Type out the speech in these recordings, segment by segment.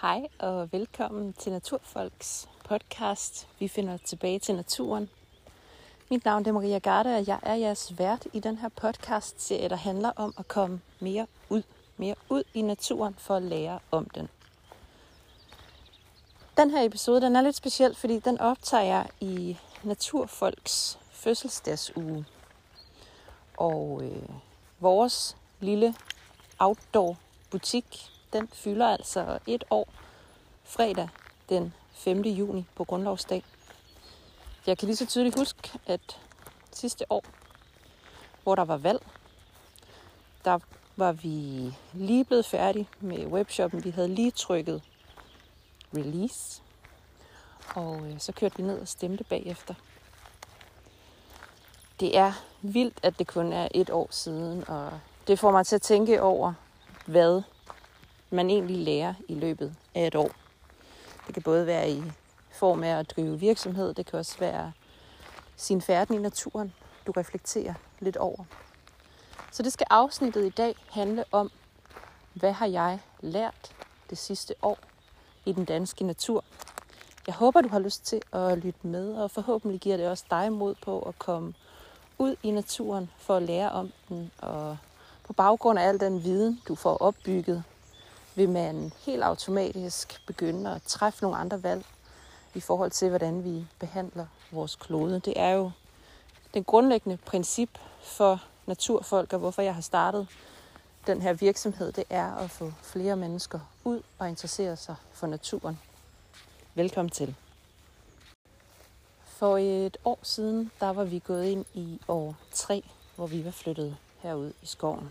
Hej og velkommen til Naturfolks podcast. Vi finder tilbage til naturen. Mit navn er Maria Garde, og jeg er jeres vært i den her podcast-serie, der handler om at komme mere ud, mere ud i naturen for at lære om den. Den her episode den er lidt speciel, fordi den optager jeg i Naturfolks fødselsdagsuge. Og øh, vores lille outdoor butik den fylder altså et år fredag den 5. juni på grundlovsdag. Jeg kan lige så tydeligt huske, at sidste år, hvor der var valg, der var vi lige blevet færdige med webshoppen. Vi havde lige trykket release, og øh, så kørte vi ned og stemte bagefter. Det er vildt, at det kun er et år siden, og det får mig til at tænke over, hvad man egentlig lærer i løbet af et år. Det kan både være i form af at drive virksomhed, det kan også være sin færden i naturen, du reflekterer lidt over. Så det skal afsnittet i dag handle om, hvad har jeg lært det sidste år i den danske natur. Jeg håber, du har lyst til at lytte med, og forhåbentlig giver det også dig mod på at komme ud i naturen for at lære om den, og på baggrund af al den viden, du får opbygget vil man helt automatisk begynde at træffe nogle andre valg i forhold til, hvordan vi behandler vores klode. Det er jo den grundlæggende princip for naturfolk, og hvorfor jeg har startet den her virksomhed, det er at få flere mennesker ud og interessere sig for naturen. Velkommen til. For et år siden, der var vi gået ind i år 3, hvor vi var flyttet herud i skoven.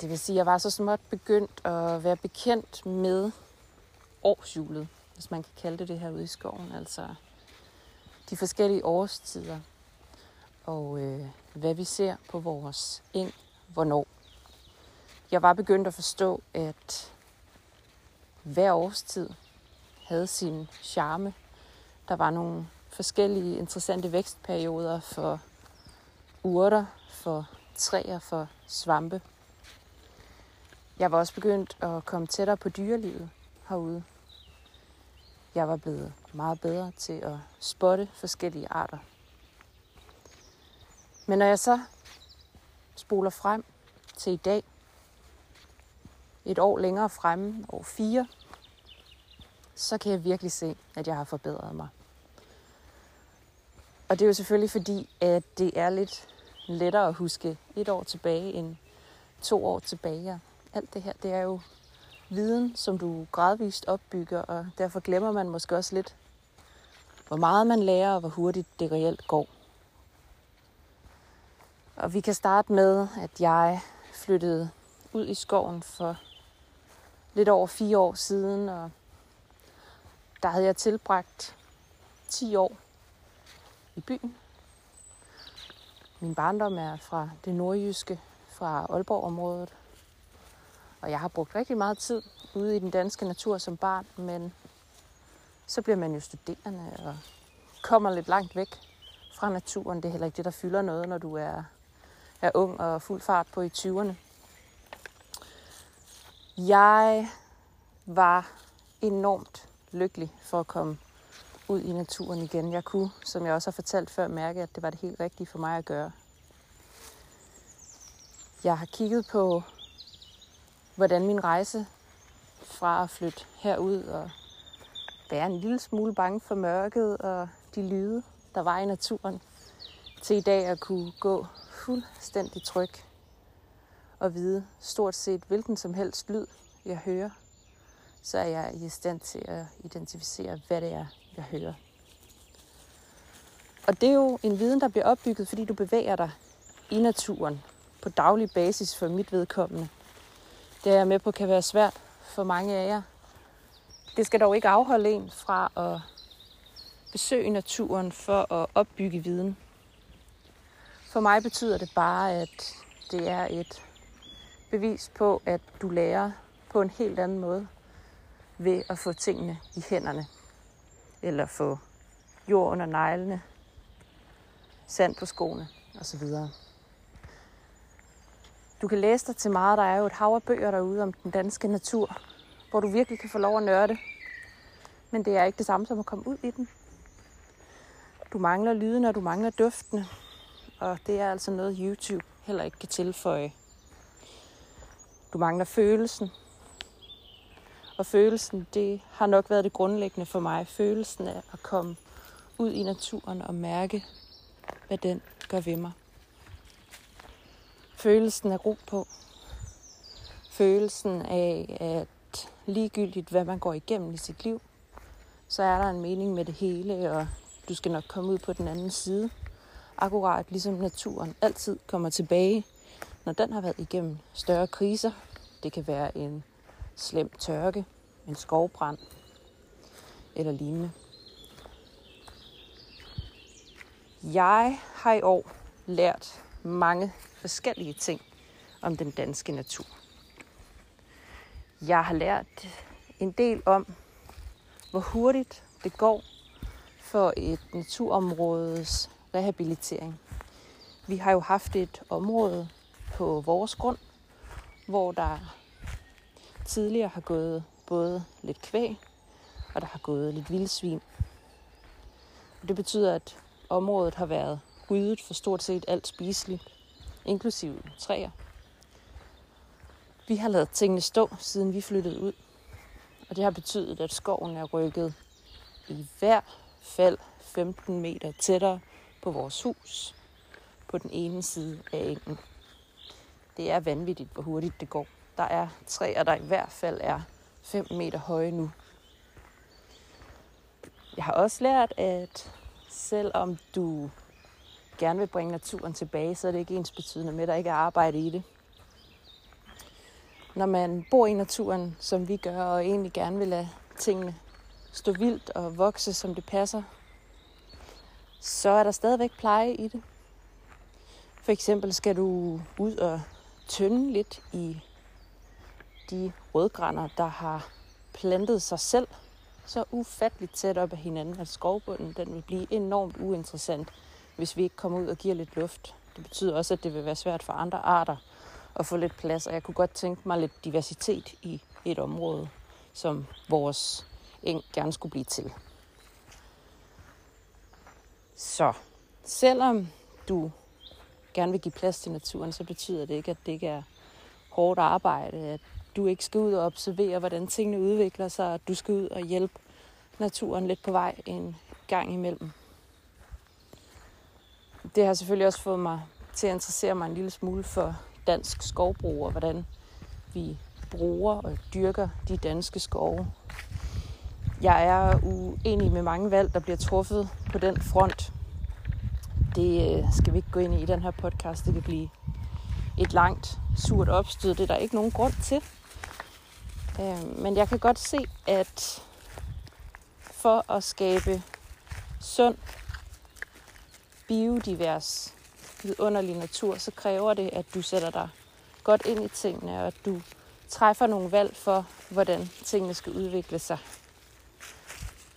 Det vil sige, at jeg var så småt begyndt at være bekendt med årshjulet, hvis man kan kalde det det her ude i skoven. Altså de forskellige årstider og øh, hvad vi ser på vores eng, hvornår. Jeg var begyndt at forstå, at hver årstid havde sin charme. Der var nogle forskellige interessante vækstperioder for urter, for træer, for svampe. Jeg var også begyndt at komme tættere på dyrelivet herude. Jeg var blevet meget bedre til at spotte forskellige arter. Men når jeg så spoler frem til i dag, et år længere fremme, år 4, så kan jeg virkelig se, at jeg har forbedret mig. Og det er jo selvfølgelig fordi, at det er lidt lettere at huske et år tilbage end to år tilbage alt det her, det er jo viden, som du gradvist opbygger, og derfor glemmer man måske også lidt, hvor meget man lærer, og hvor hurtigt det reelt går. Og vi kan starte med, at jeg flyttede ud i skoven for lidt over fire år siden, og der havde jeg tilbragt 10 år i byen. Min barndom er fra det nordjyske, fra Aalborg-området, og jeg har brugt rigtig meget tid ude i den danske natur som barn, men så bliver man jo studerende og kommer lidt langt væk fra naturen. Det er heller ikke det, der fylder noget, når du er, er ung og fuld fart på i 20'erne. Jeg var enormt lykkelig for at komme ud i naturen igen. Jeg kunne, som jeg også har fortalt før, mærke, at det var det helt rigtige for mig at gøre. Jeg har kigget på hvordan min rejse fra at flytte herud og være en lille smule bange for mørket og de lyde, der var i naturen, til i dag at kunne gå fuldstændig tryg og vide stort set hvilken som helst lyd, jeg hører, så er jeg i stand til at identificere, hvad det er, jeg hører. Og det er jo en viden, der bliver opbygget, fordi du bevæger dig i naturen på daglig basis for mit vedkommende. Det er jeg med på kan være svært for mange af jer. Det skal dog ikke afholde en fra at besøge naturen for at opbygge viden. For mig betyder det bare, at det er et bevis på, at du lærer på en helt anden måde ved at få tingene i hænderne. Eller få jord under neglene, sand på skoene osv. Du kan læse dig til meget. Der er jo et hav af bøger derude om den danske natur. hvor du virkelig kan få lov at nørde. Men det er ikke det samme som at komme ud i den. Du mangler lyden, og du mangler duftene. Og det er altså noget, YouTube heller ikke kan tilføje. Du mangler følelsen. Og følelsen, det har nok været det grundlæggende for mig. Følelsen af at komme ud i naturen og mærke, hvad den gør ved mig. Følelsen af ro på. Følelsen af, at ligegyldigt hvad man går igennem i sit liv, så er der en mening med det hele, og du skal nok komme ud på den anden side. Akkurat ligesom naturen altid kommer tilbage, når den har været igennem større kriser. Det kan være en slem tørke, en skovbrand eller lignende. Jeg har i år lært mange forskellige ting om den danske natur. Jeg har lært en del om, hvor hurtigt det går for et naturområdes rehabilitering. Vi har jo haft et område på vores grund, hvor der tidligere har gået både lidt kvæg, og der har gået lidt vildsvin. Og det betyder, at området har været ryddet for stort set alt spiseligt, inklusive træer. Vi har lavet tingene stå, siden vi flyttede ud. Og det har betydet, at skoven er rykket i hver fald 15 meter tættere på vores hus på den ene side af engen. Det er vanvittigt, hvor hurtigt det går. Der er træer, der i hvert fald er 5 meter høje nu. Jeg har også lært, at selvom du gerne vil bringe naturen tilbage, så er det ikke ens betydende med, at der ikke er arbejde i det. Når man bor i naturen, som vi gør, og egentlig gerne vil lade tingene stå vildt og vokse, som det passer, så er der stadigvæk pleje i det. For eksempel skal du ud og tynde lidt i de rødgrænder, der har plantet sig selv så ufatteligt tæt op af hinanden, at skovbunden den vil blive enormt uinteressant, hvis vi ikke kommer ud og giver lidt luft. Det betyder også, at det vil være svært for andre arter at få lidt plads, og jeg kunne godt tænke mig lidt diversitet i et område, som vores eng gerne skulle blive til. Så selvom du gerne vil give plads til naturen, så betyder det ikke, at det ikke er hårdt arbejde, at du ikke skal ud og observere, hvordan tingene udvikler sig, at du skal ud og hjælpe naturen lidt på vej en gang imellem. Det har selvfølgelig også fået mig til at interessere mig en lille smule for dansk skovbrug og hvordan vi bruger og dyrker de danske skove. Jeg er uenig med mange valg, der bliver truffet på den front. Det øh, skal vi ikke gå ind i i den her podcast. Det kan blive et langt, surt opstød. Det er der ikke nogen grund til. Øh, men jeg kan godt se, at for at skabe sund, biodivers, vidunderlig natur, så kræver det, at du sætter dig godt ind i tingene, og at du træffer nogle valg for, hvordan tingene skal udvikle sig.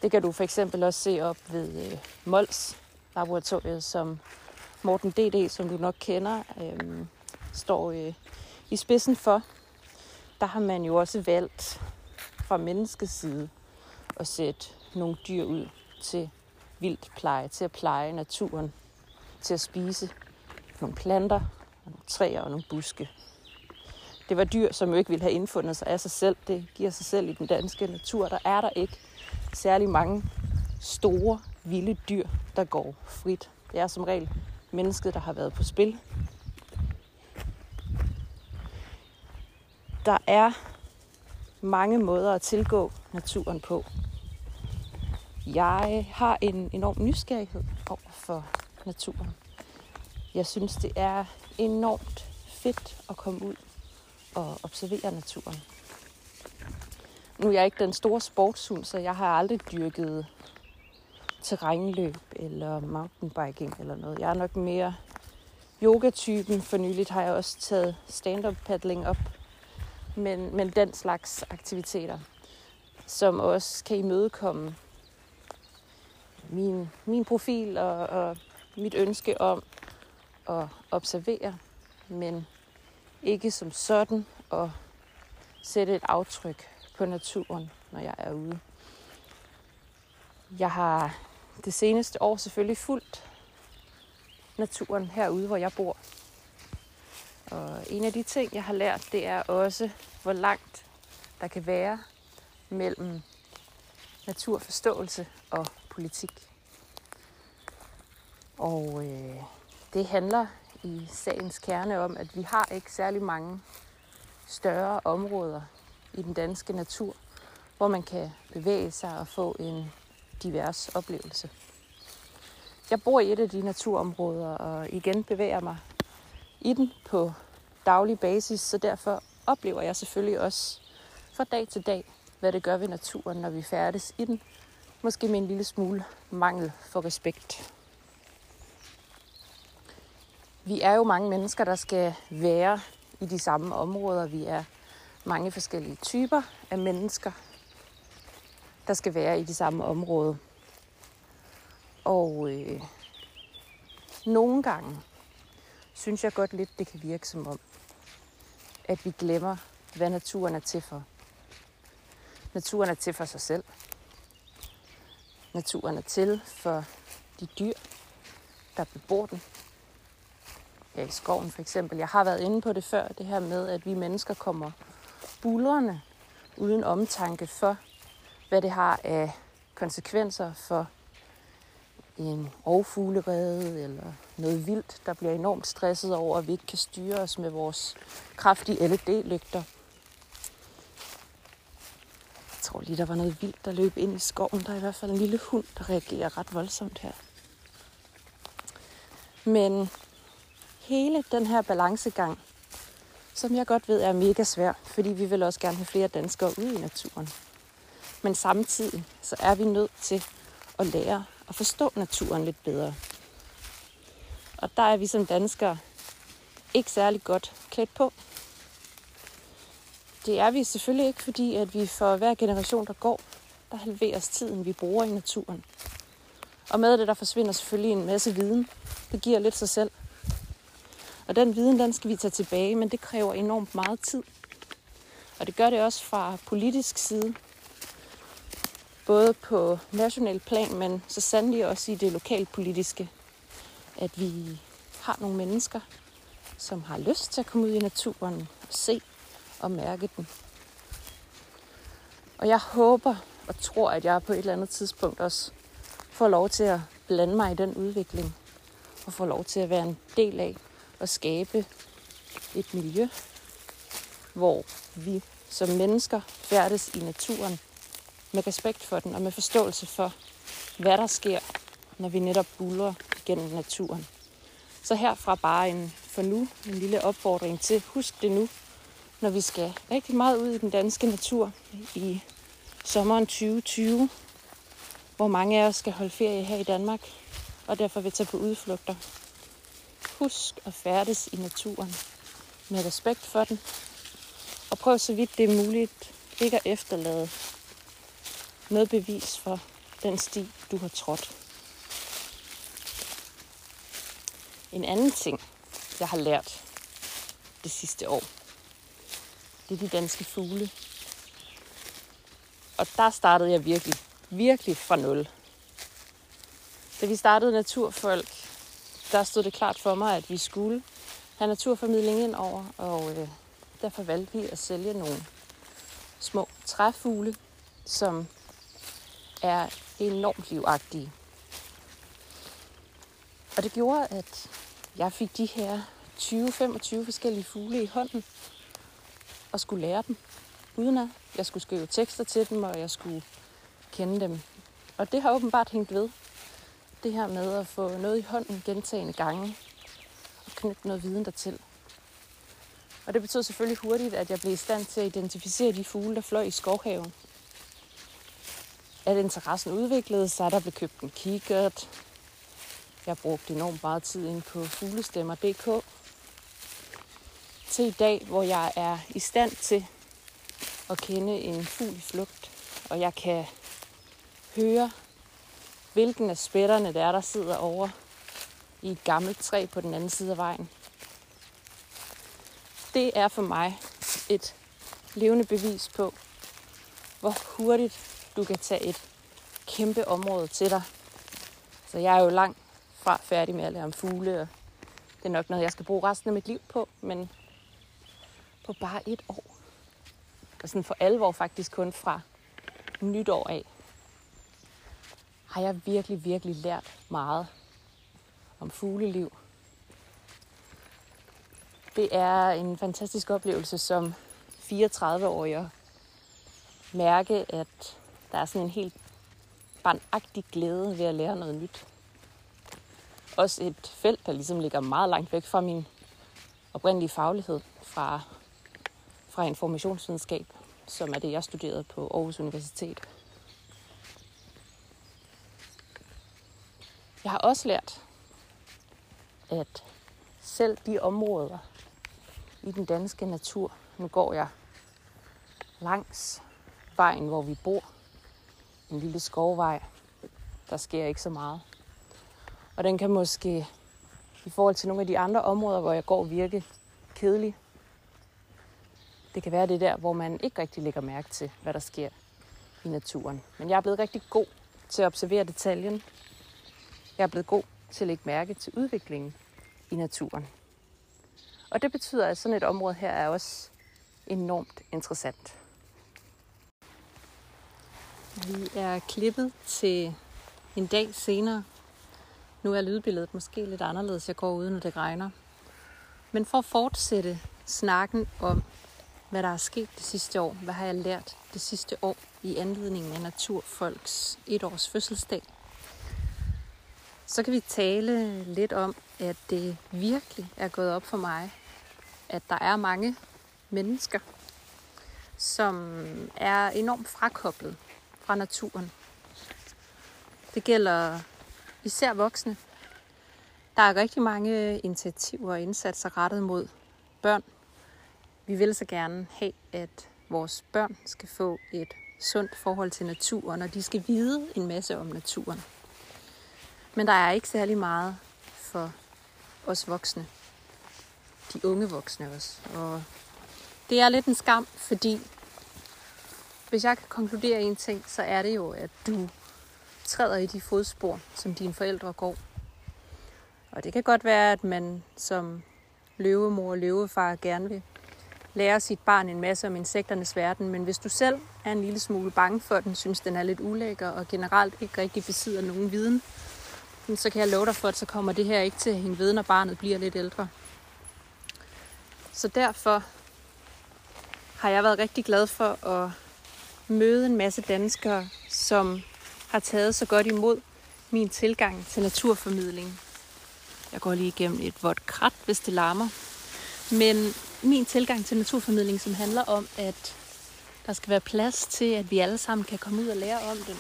Det kan du for eksempel også se op ved øh, Mols laboratoriet, som Morten D.D., som du nok kender, øh, står øh, i spidsen for. Der har man jo også valgt fra menneskets side at sætte nogle dyr ud til vildt pleje, til at pleje naturen, til at spise nogle planter, nogle træer og nogle buske. Det var dyr, som jo ikke ville have indfundet sig af sig selv. Det giver sig selv i den danske natur. Der er der ikke særlig mange store, vilde dyr, der går frit. Det er som regel mennesket, der har været på spil. Der er mange måder at tilgå naturen på. Jeg har en enorm nysgerrighed over for naturen. Jeg synes, det er enormt fedt at komme ud og observere naturen. Nu er jeg ikke den store sportshund, så jeg har aldrig dyrket terrænløb eller mountainbiking eller noget. Jeg er nok mere yogatypen. For nyligt har jeg også taget stand-up paddling op. Men, men den slags aktiviteter, som også kan imødekomme min, min profil og, og mit ønske om at observere, men ikke som sådan at sætte et aftryk på naturen, når jeg er ude. Jeg har det seneste år selvfølgelig fulgt naturen herude, hvor jeg bor. Og en af de ting, jeg har lært, det er også, hvor langt der kan være mellem naturforståelse og politik. Og øh, det handler i sagens kerne om, at vi har ikke særlig mange større områder i den danske natur, hvor man kan bevæge sig og få en divers oplevelse. Jeg bor i et af de naturområder, og igen bevæger mig i den på daglig basis, så derfor oplever jeg selvfølgelig også fra dag til dag, hvad det gør ved naturen, når vi færdes i den. Måske med en lille smule mangel for respekt. Vi er jo mange mennesker, der skal være i de samme områder. Vi er mange forskellige typer af mennesker, der skal være i de samme områder. Og øh, nogle gange synes jeg godt lidt, det kan virke som om, at vi glemmer, hvad naturen er til for. Naturen er til for sig selv. Naturen er til for de dyr, der bebor den. Ja, i skoven for eksempel. Jeg har været inde på det før, det her med, at vi mennesker kommer bulrende uden omtanke for, hvad det har af konsekvenser for en rovfuglerede eller noget vildt, der bliver enormt stresset over, at vi ikke kan styre os med vores kraftige LED-lygter. Jeg tror lige, der var noget vildt, der løb ind i skoven. Der er i hvert fald en lille hund, der reagerer ret voldsomt her. Men hele den her balancegang, som jeg godt ved er mega svær, fordi vi vil også gerne have flere danskere ude i naturen. Men samtidig så er vi nødt til at lære at forstå naturen lidt bedre. Og der er vi som danskere ikke særlig godt klædt på. Det er vi selvfølgelig ikke, fordi at vi for hver generation, der går, der halveres tiden, vi bruger i naturen. Og med det, der forsvinder selvfølgelig en masse viden. Det giver lidt sig selv. Og den viden, den skal vi tage tilbage, men det kræver enormt meget tid. Og det gør det også fra politisk side. Både på national plan, men så sandelig også i det lokalpolitiske. At vi har nogle mennesker, som har lyst til at komme ud i naturen og se og mærke den. Og jeg håber og tror, at jeg på et eller andet tidspunkt også får lov til at blande mig i den udvikling. Og får lov til at være en del af at skabe et miljø, hvor vi som mennesker færdes i naturen med respekt for den og med forståelse for, hvad der sker, når vi netop buller gennem naturen. Så herfra bare en for nu en lille opfordring til, husk det nu, når vi skal rigtig meget ud i den danske natur i sommeren 2020, hvor mange af os skal holde ferie her i Danmark, og derfor vil tage på udflugter. Husk at færdes i naturen med respekt for den, og prøv så vidt det er muligt ikke at efterlade noget bevis for den sti, du har trådt. En anden ting, jeg har lært det sidste år, det er de danske fugle. Og der startede jeg virkelig, virkelig fra nul. Da vi startede Naturfolk, der stod det klart for mig, at vi skulle have naturformidling ind over, og øh, derfor valgte vi at sælge nogle små træfugle, som er enormt livagtige. Og det gjorde, at jeg fik de her 20-25 forskellige fugle i hånden og skulle lære dem uden at jeg skulle skrive tekster til dem, og jeg skulle kende dem. Og det har åbenbart hængt ved. Det her med at få noget i hånden gentagende gange og knytte noget viden dertil. Og det betød selvfølgelig hurtigt, at jeg blev i stand til at identificere de fugle, der fløj i skovhaven. At interessen udviklede sig, der blev købt en kikkert. Jeg brugte enormt meget tid ind på fuglestemmer.dk. Til i dag, hvor jeg er i stand til at kende en fugl i flugt, og jeg kan høre, hvilken af spætterne det er, der sidder over i et gammelt træ på den anden side af vejen. Det er for mig et levende bevis på, hvor hurtigt du kan tage et kæmpe område til dig. Så jeg er jo langt fra færdig med at lære om fugle, og det er nok noget, jeg skal bruge resten af mit liv på, men på bare et år. Og sådan for alvor faktisk kun fra nytår af, har jeg virkelig, virkelig lært meget om fugleliv. Det er en fantastisk oplevelse som 34-årig at mærke, at der er sådan en helt barnagtig glæde ved at lære noget nyt. Også et felt, der ligesom ligger meget langt væk fra min oprindelige faglighed fra, fra informationsvidenskab, som er det, jeg studerede på Aarhus Universitet. Jeg har også lært, at selv de områder i den danske natur, nu går jeg langs vejen, hvor vi bor, en lille skovvej, der sker ikke så meget. Og den kan måske, i forhold til nogle af de andre områder, hvor jeg går, virke kedelig. Det kan være det der, hvor man ikke rigtig lægger mærke til, hvad der sker i naturen. Men jeg er blevet rigtig god til at observere detaljen. Jeg er blevet god til at lægge mærke til udviklingen i naturen. Og det betyder, at sådan et område her er også enormt interessant. Vi er klippet til en dag senere. Nu er lydbilledet måske lidt anderledes. Jeg går uden, når det regner. Men for at fortsætte snakken om, hvad der er sket det sidste år, hvad har jeg lært det sidste år i anledningen af Naturfolks etårs fødselsdag, så kan vi tale lidt om, at det virkelig er gået op for mig, at der er mange mennesker, som er enormt frakoblet fra naturen. Det gælder især voksne. Der er rigtig mange initiativer og indsatser rettet mod børn. Vi vil så gerne have, at vores børn skal få et sundt forhold til naturen, og de skal vide en masse om naturen. Men der er ikke særlig meget for os voksne. De unge voksne også. Og det er lidt en skam, fordi hvis jeg kan konkludere en ting, så er det jo, at du træder i de fodspor, som dine forældre går. Og det kan godt være, at man som løvemor og løvefar gerne vil lære sit barn en masse om insekternes verden, men hvis du selv er en lille smule bange for den, synes den er lidt ulækker og generelt ikke rigtig besidder nogen viden, så kan jeg love dig for, at så kommer det her ikke til at hænge ved, når barnet bliver lidt ældre. Så derfor har jeg været rigtig glad for at møde en masse danskere, som har taget så godt imod min tilgang til naturformidling. Jeg går lige igennem et vådt krat, hvis det larmer. Men min tilgang til naturformidling, som handler om, at der skal være plads til, at vi alle sammen kan komme ud og lære om den.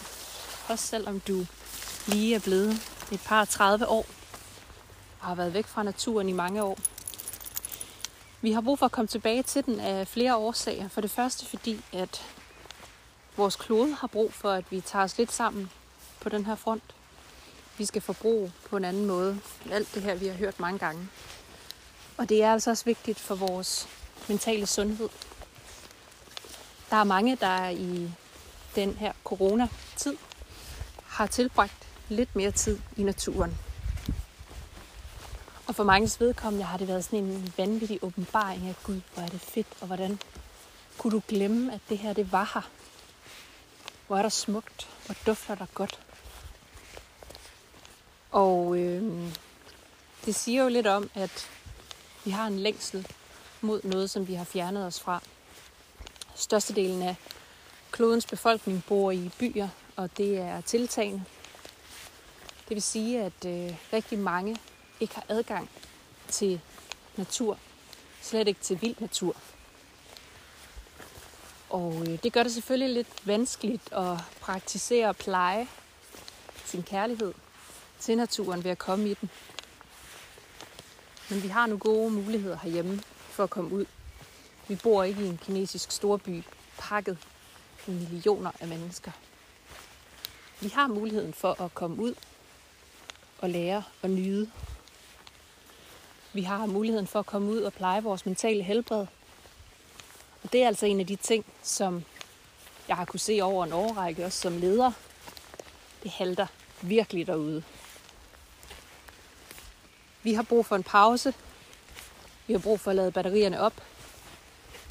Også selvom du lige er blevet et par 30 år og har været væk fra naturen i mange år. Vi har brug for at komme tilbage til den af flere årsager. For det første fordi, at vores klode har brug for, at vi tager os lidt sammen på den her front. Vi skal forbruge på en anden måde. Alt det her, vi har hørt mange gange. Og det er altså også vigtigt for vores mentale sundhed. Der er mange, der i den her coronatid har tilbragt lidt mere tid i naturen. Og for mange vedkommende har det været sådan en vanvittig åbenbaring af Gud, hvor er det fedt, og hvordan kunne du glemme, at det her det var her? Hvor er der smukt, hvor dufter der godt. Og øh, det siger jo lidt om, at vi har en længsel mod noget, som vi har fjernet os fra. Størstedelen af klodens befolkning bor i byer, og det er tiltagende. Det vil sige, at øh, rigtig mange ikke har adgang til natur, slet ikke til vild natur. Og øh, det gør det selvfølgelig lidt vanskeligt at praktisere og pleje sin kærlighed til naturen ved at komme i den. Men vi har nu gode muligheder herhjemme for at komme ud. Vi bor ikke i en kinesisk storby, pakket i millioner af mennesker. Vi har muligheden for at komme ud og lære og nyde. Vi har muligheden for at komme ud og pleje vores mentale helbred. Og det er altså en af de ting, som jeg har kunne se over en årrække også som leder, det halter virkelig derude. Vi har brug for en pause. Vi har brug for at lade batterierne op.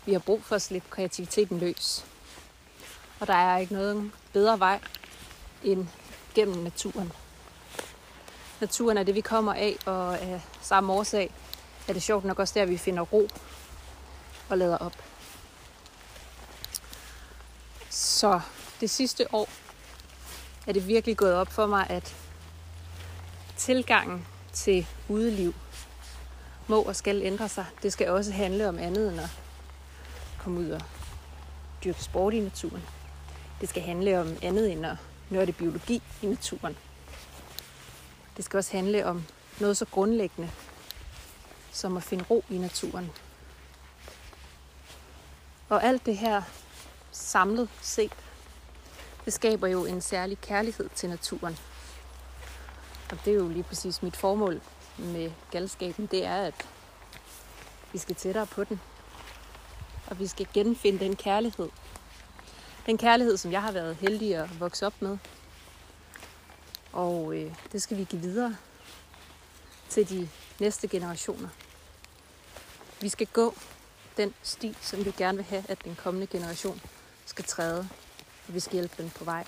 Vi har brug for at slippe kreativiteten løs. Og der er ikke noget bedre vej end gennem naturen. Naturen er det, vi kommer af, og af samme årsag er det sjovt nok også der, vi finder ro og lader op. Så det sidste år er det virkelig gået op for mig, at tilgangen til udeliv må og skal ændre sig. Det skal også handle om andet end at komme ud og dyrke sport i naturen. Det skal handle om andet end at nørde biologi i naturen. Det skal også handle om noget så grundlæggende som at finde ro i naturen. Og alt det her samlet set, det skaber jo en særlig kærlighed til naturen. Og det er jo lige præcis mit formål med galskaben, det er, at vi skal tættere på den. Og vi skal genfinde den kærlighed. Den kærlighed, som jeg har været heldig at vokse op med. Og øh, det skal vi give videre til de næste generationer. Vi skal gå den sti, som vi gerne vil have, at den kommende generation skal træde. Og vi skal hjælpe den på vej.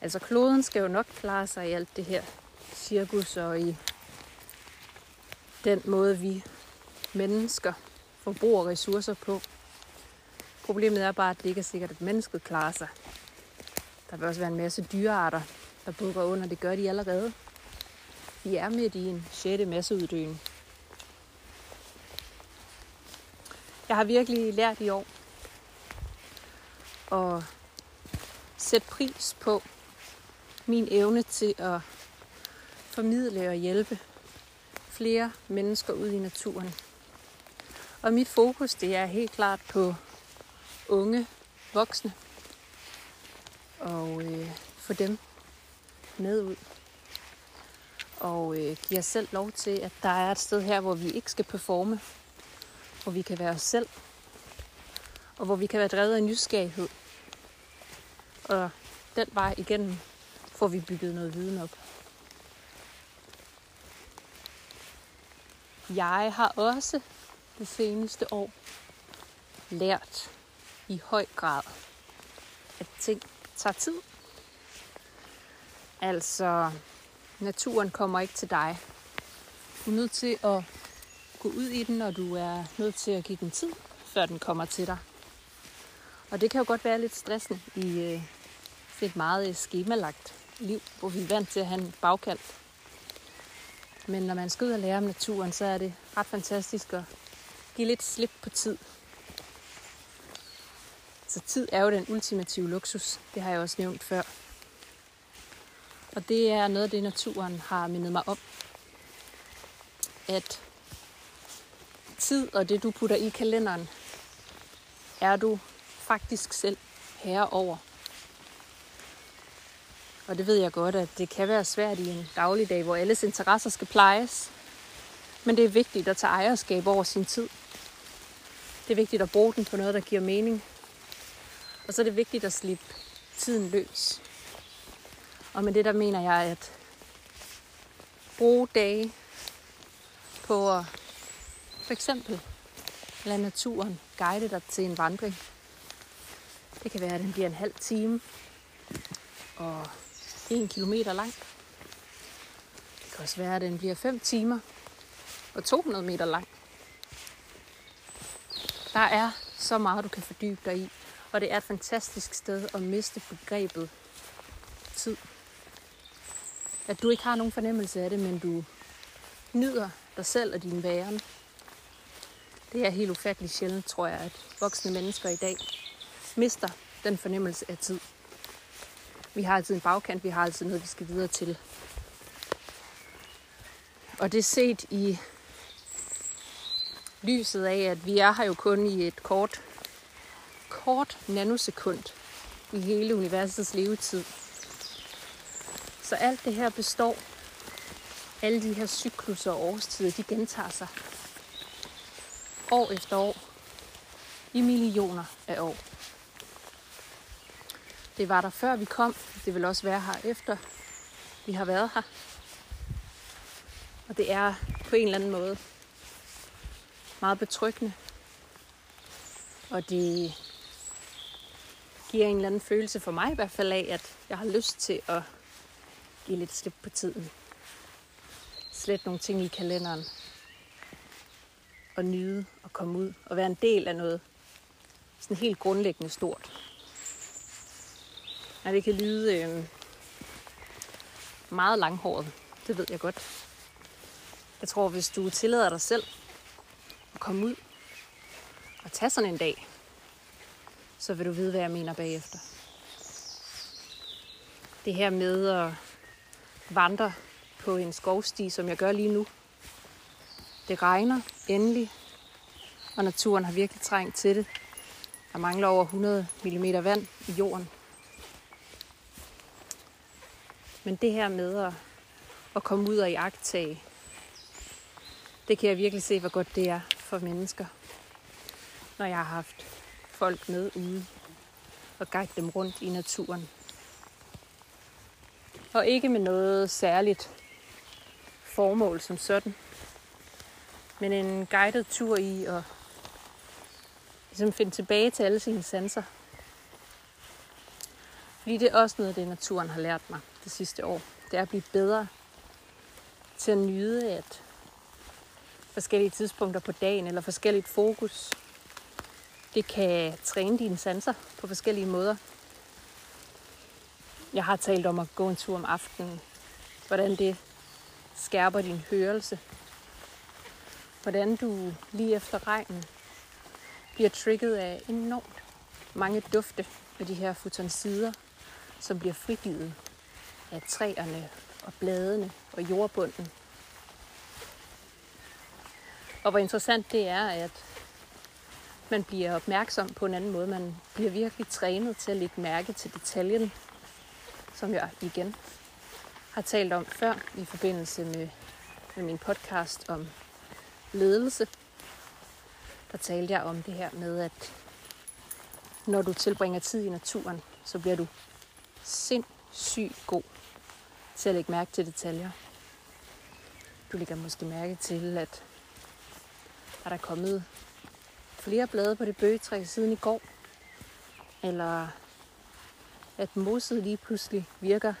Altså kloden skal jo nok klare sig i alt det her cirkus og i den måde, vi mennesker forbruger ressourcer på. Problemet er bare, at det ikke er sikkert, at mennesket klarer sig. Der vil også være en masse dyrearter, der bukker under. Det gør de allerede. Vi er midt i en sjette masseuddøen. Jeg har virkelig lært i år at sætte pris på min evne til at formidle og hjælpe flere mennesker ud i naturen. Og mit fokus det er helt klart på unge voksne og øh, få dem med ud. Og øh, give os selv lov til, at der er et sted her, hvor vi ikke skal performe, hvor vi kan være os selv, og hvor vi kan være drevet af nysgerrighed. Og den vej igennem får vi bygget noget viden op. Jeg har også det seneste år lært i høj grad, at ting tager tid. Altså, naturen kommer ikke til dig. Du er nødt til at gå ud i den, og du er nødt til at give den tid, før den kommer til dig. Og det kan jo godt være lidt stressende i øh, et meget øh, skemalagt liv, hvor vi er vant til at have en bagkald. Men når man skal ud og lære om naturen, så er det ret fantastisk at give lidt slip på tid. Så tid er jo den ultimative luksus. Det har jeg også nævnt før. Og det er noget af det, naturen har mindet mig om. At tid og det, du putter i kalenderen, er du faktisk selv herre over. Og det ved jeg godt, at det kan være svært i en dagligdag, hvor alles interesser skal plejes. Men det er vigtigt at tage ejerskab over sin tid. Det er vigtigt at bruge den på noget, der giver mening. Og så er det vigtigt at slippe tiden løs. Og med det der mener jeg, at bruge dage på at for eksempel lade naturen guide dig til en vandring. Det kan være, at den bliver en halv time og en kilometer lang. Det kan også være, at den bliver 5 timer og 200 meter lang. Der er så meget, du kan fordybe dig i, og det er et fantastisk sted at miste begrebet tid. At du ikke har nogen fornemmelse af det, men du nyder dig selv og din væren. Det er helt ufatteligt sjældent, tror jeg, at voksne mennesker i dag mister den fornemmelse af tid. Vi har altid en bagkant, vi har altid noget, vi skal videre til. Og det er set i lyset af, at vi er her jo kun i et kort, kort nanosekund i hele universets levetid. Så alt det her består. Alle de her cykluser og årstider, de gentager sig. År efter år. i millioner af år. Det var der før vi kom. Det vil også være her efter vi har været her. Og det er på en eller anden måde meget betryggende. Og det giver en eller anden følelse for mig i hvert fald af, at jeg har lyst til at give lidt slip på tiden. Slet nogle ting i kalenderen. Og nyde og komme ud og være en del af noget sådan helt grundlæggende stort. Ja, det kan lyde øh, meget langhåret. Det ved jeg godt. Jeg tror, hvis du tillader dig selv at komme ud og tage sådan en dag, så vil du vide, hvad jeg mener bagefter. Det her med at vandre på en skovsti, som jeg gør lige nu. Det regner endelig, og naturen har virkelig trængt til det. Der mangler over 100 mm vand i jorden. Men det her med at, at komme ud og iagtage, det kan jeg virkelig se, hvor godt det er for mennesker. Når jeg har haft folk med ude og guide dem rundt i naturen. Og ikke med noget særligt formål som sådan, men en guided tur i at ligesom finde tilbage til alle sine sanser. Fordi det er også noget af det, naturen har lært mig det sidste år. Det er at blive bedre til at nyde, at forskellige tidspunkter på dagen eller forskelligt fokus, det kan træne dine sanser på forskellige måder. Jeg har talt om at gå en tur om aftenen. Hvordan det skærper din hørelse. Hvordan du lige efter regnen bliver trigget af enormt mange dufte af de her futonsider, som bliver frigivet af træerne og bladene og jordbunden. Og hvor interessant det er, at man bliver opmærksom på en anden måde. Man bliver virkelig trænet til at lægge mærke til detaljen, som jeg igen har talt om før i forbindelse med, med min podcast om ledelse. Der talte jeg om det her med, at når du tilbringer tid i naturen, så bliver du sindssygt god til at lægge mærke til detaljer. Du lægger måske mærke til, at er der kommet flere blade på det bøgetræ siden i går. Eller at moset lige pludselig virker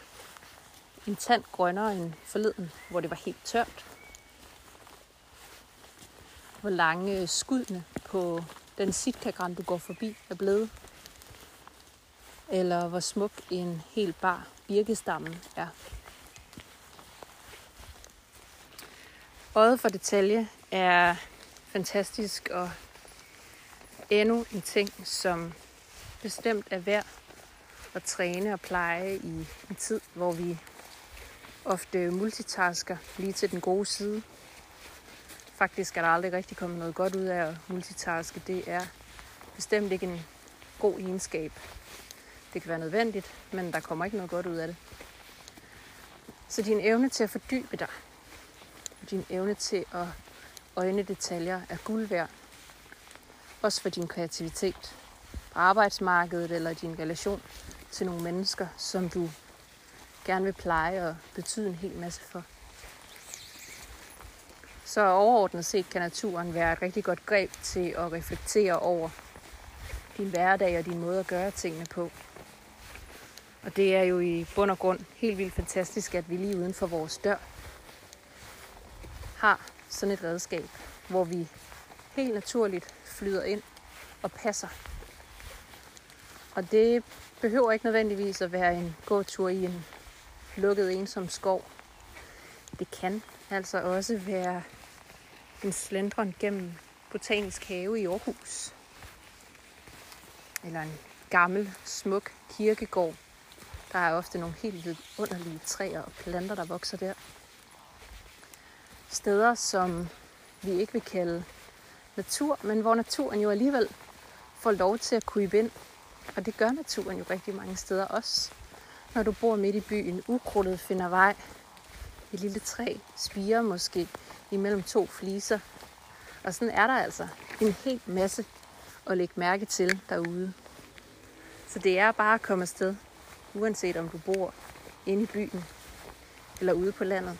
en tand grønnere end forleden, hvor det var helt tørt. Hvor lange skuddene på den sitkagran, du går forbi, er blevet. Eller hvor smuk en helt bar birkestamme er. Øjet for detalje er fantastisk og endnu en ting, som bestemt er værd at træne og pleje i en tid, hvor vi ofte multitasker lige til den gode side. Faktisk er der aldrig rigtig kommet noget godt ud af at multitaske. Det er bestemt ikke en god egenskab. Det kan være nødvendigt, men der kommer ikke noget godt ud af det. Så din evne til at fordybe dig, din evne til at øjne detaljer er guld værd. Også for din kreativitet på arbejdsmarkedet eller din relation til nogle mennesker, som du gerne vil pleje og betyde en hel masse for. Så overordnet set kan naturen være et rigtig godt greb til at reflektere over din hverdag og din måde at gøre tingene på. Og det er jo i bund og grund helt vildt fantastisk, at vi lige uden for vores dør har sådan et redskab, hvor vi helt naturligt flyder ind og passer. Og det behøver ikke nødvendigvis at være en gåtur i en lukket ensom skov. Det kan altså også være en slendron gennem Botanisk Have i Aarhus. Eller en gammel, smuk kirkegård. Der er ofte nogle helt underlige træer og planter, der vokser der steder, som vi ikke vil kalde natur, men hvor naturen jo alligevel får lov til at krybe ind. Og det gør naturen jo rigtig mange steder også. Når du bor midt i byen, ukrudtet finder vej, et lille træ spiger måske imellem to fliser. Og sådan er der altså en hel masse at lægge mærke til derude. Så det er bare at komme afsted, uanset om du bor inde i byen eller ude på landet.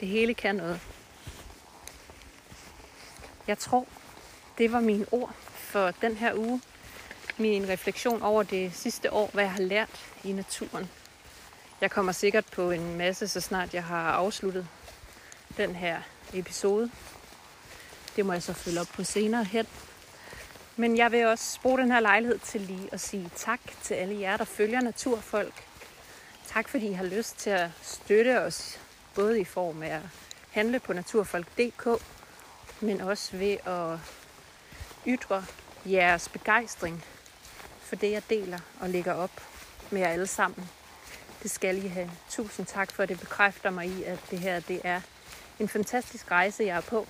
Det hele kan noget. Jeg tror, det var mine ord for den her uge. Min refleksion over det sidste år, hvad jeg har lært i naturen. Jeg kommer sikkert på en masse, så snart jeg har afsluttet den her episode. Det må jeg så følge op på senere hen. Men jeg vil også bruge den her lejlighed til lige at sige tak til alle jer, der følger Naturfolk. Tak fordi I har lyst til at støtte os, både i form af at handle på naturfolk.dk, men også ved at ytre jeres begejstring for det, jeg deler og lægger op med jer alle sammen. Det skal I have. Tusind tak for, at det bekræfter mig i, at det her det er en fantastisk rejse, jeg er på.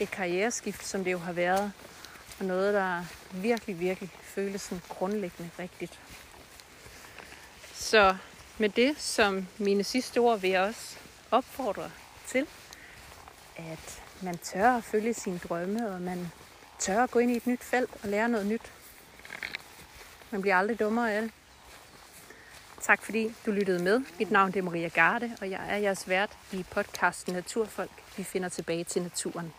Et karriereskift, som det jo har været, og noget, der virkelig, virkelig føles sådan grundlæggende rigtigt. Så med det som mine sidste ord vil jeg også opfordre til, at man tør at følge sine drømme, og man tør at gå ind i et nyt felt og lære noget nyt. Man bliver aldrig dummere af det. Tak fordi du lyttede med. Mit navn er Maria Garde, og jeg er jeres vært i podcasten Naturfolk. Vi finder tilbage til naturen.